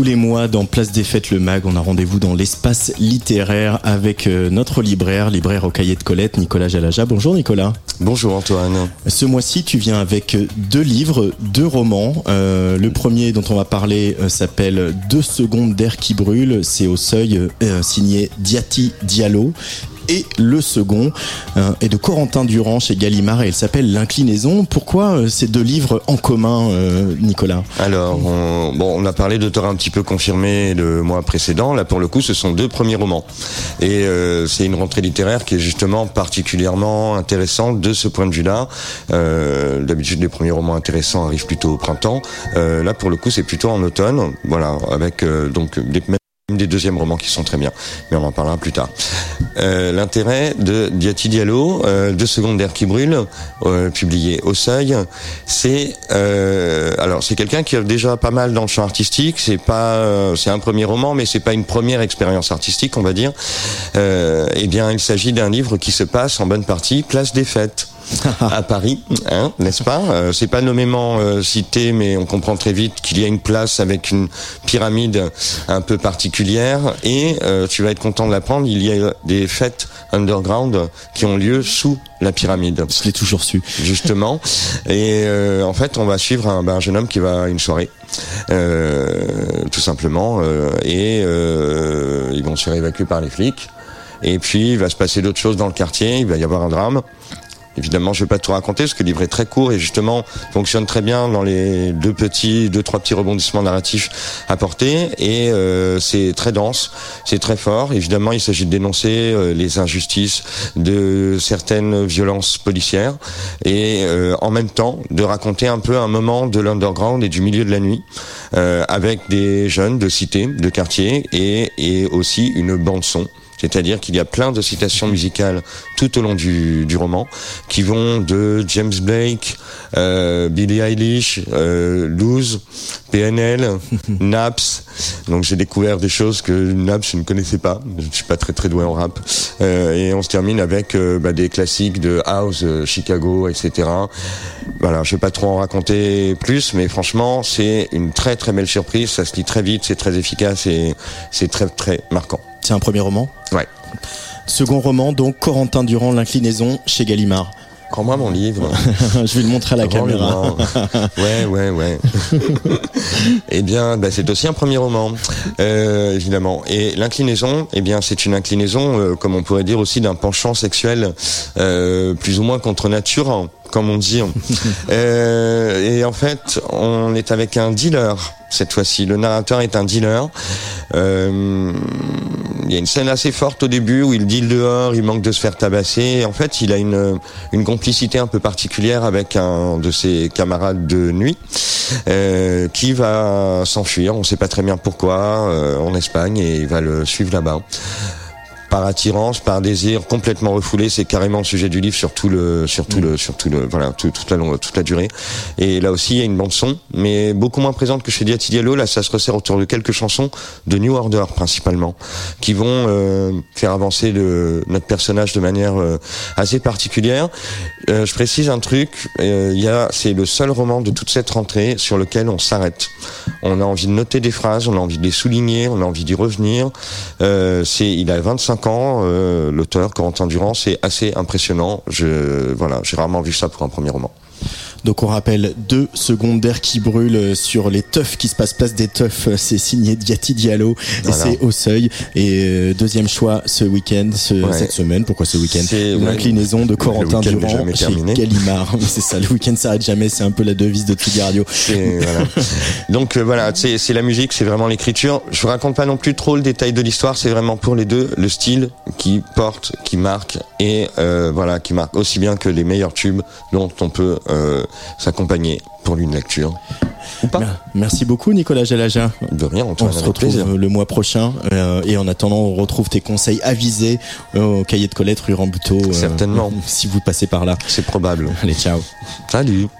Tous les mois, dans Place des Fêtes, le MAG, on a rendez-vous dans l'espace littéraire avec euh, notre libraire, libraire au cahier de Colette, Nicolas Jalaja. Bonjour Nicolas. Bonjour Antoine. Ce mois-ci, tu viens avec deux livres, deux romans. Euh, le premier dont on va parler euh, s'appelle Deux secondes d'air qui brûle. C'est au seuil signé Diati Diallo et le second euh, est de Corentin Durand chez Gallimard et il s'appelle L'inclinaison. Pourquoi euh, ces deux livres en commun, euh, Nicolas? Alors, on, bon, on a parlé d'auteurs un petit peu confirmés le mois précédent. Là, pour le coup, ce sont deux premiers romans. Et c'est une rentrée littéraire qui est justement particulièrement intéressante de ce point de vue-là. D'habitude, les premiers romans intéressants arrivent plutôt au printemps. là, pour le coup, c'est plutôt en automne. Voilà, avec donc des des deuxièmes romans qui sont très bien, mais on en parlera plus tard. Euh, l'intérêt de Diati Diallo, euh, Deux secondes d'air qui brûle, euh, publié au Seuil, c'est alors c'est quelqu'un qui a déjà pas mal dans le champ artistique. C'est pas, c'est un premier roman, mais c'est pas une première expérience artistique, on va dire. eh bien, il s'agit d'un livre qui se passe en bonne partie place des fêtes. à Paris, hein, n'est-ce pas? Euh, C'est pas nommément euh, cité, mais on comprend très vite qu'il y a une place avec une pyramide un peu particulière. Et euh, tu vas être content de l'apprendre, il y a des fêtes underground qui ont lieu sous la pyramide. Je l'ai toujours su. Justement. Et en fait, on va suivre un, ben, un, jeune homme qui va à une soirée. tout simplement et ils vont se faire évacuer par les flics et puis il va se passer d'autres choses dans le quartier il va y avoir un drame Évidemment, je vais pas tout raconter parce que le livre est très court et justement fonctionne très bien dans les deux petits, deux trois petits rebondissements narratifs apportés et euh, c'est très dense, c'est très fort. Évidemment, il s'agit de dénoncer euh, les injustices de certaines violences policières et euh, en même temps de raconter un peu un moment de l'underground et du milieu de la nuit avec des jeunes de cité, de quartier et aussi une bande son c'est-à-dire qu'il y a plein de citations musicales tout au long du, du roman qui vont de James Blake, euh, Billie Eilish, euh, Luz, PNL, Naps. Donc j'ai découvert des choses que Naps je ne connaissais pas. Je ne suis pas très très doué en rap. Euh, et on se termine avec euh, bah, des classiques de House, euh, Chicago, etc. Voilà, je vais pas trop en raconter plus, mais franchement c'est une très très belle surprise. Ça se lit très vite, c'est très efficace et c'est très très marquant. C'est un premier roman? Ouais. Second roman, donc Corentin Durand, L'inclinaison, chez Gallimard. Prends-moi mon livre. je vais le montrer à la caméra. ouais, ouais, ouais. eh bien, bah, c'est aussi un premier roman, euh, évidemment. Et l'inclinaison, eh bien, c'est une inclinaison, euh, comme on pourrait dire aussi, d'un penchant sexuel euh, plus ou moins contre nature, comme on dit. et en fait, on est avec un dealer cette fois-ci. Le narrateur est un dealer. Euh, il y a une scène assez forte au début où il deal dehors, il manque de se faire tabasser. en fait, il a une, une complicité un peu particulière avec un de ses camarades de nuit euh, qui va s'enfuir. On ne sait pas très bien pourquoi euh, en Espagne et il va le suivre là-bas par attirance, par désir, complètement refoulé. C'est carrément le sujet du livre sur tout le, sur tout le, sur tout le, voilà, toute la toute la durée. Et là aussi, il y a une bande son, mais beaucoup moins présente que chez Diati Diallo. Là, ça se resserre autour de quelques chansons de New Order principalement, qui vont euh, faire avancer le, notre personnage de manière euh, assez particulière. Euh, je précise un truc. Il y a, c'est le seul roman de toute cette rentrée sur lequel on s'arrête. On a envie de noter des phrases, on a envie de les souligner, on a envie d'y revenir. c'est, il a 25 ans, euh, l'auteur Corentin Durand, c'est assez impressionnant. Je voilà, j'ai rarement vu ça pour un premier roman. Donc on rappelle deux secondes d'air qui brûlent sur les teufs qui se passent place des teufs. C'est signé Diati Diallo et c'est au seuil. Et euh, deuxième choix ce week-end, cette semaine. Pourquoi ce week-end L'inclinaison de Corentin Durand chez Gallimard. c'est ça, le week-end s'arrête jamais. C'est un peu la devise de Tsugi Radio. Voilà. Donc euh, voilà, c'est la musique, c'est vraiment l'écriture. Je vous raconte pas non plus trop le détail de l'histoire. C'est vraiment pour les deux le style qui porte, qui marque et euh, voilà, qui marque aussi bien que les meilleurs tubes dont on peut s'accompagner pour une lecture. Merci beaucoup Nicolas Jalaja. De rien, on, se retrouve le mois prochain euh, et en attendant on retrouve tes conseils avisés au cahier de Colette rue Rambuteau. Euh, Certainement. si vous passez par là. C'est probable. Allez, ciao. Salut.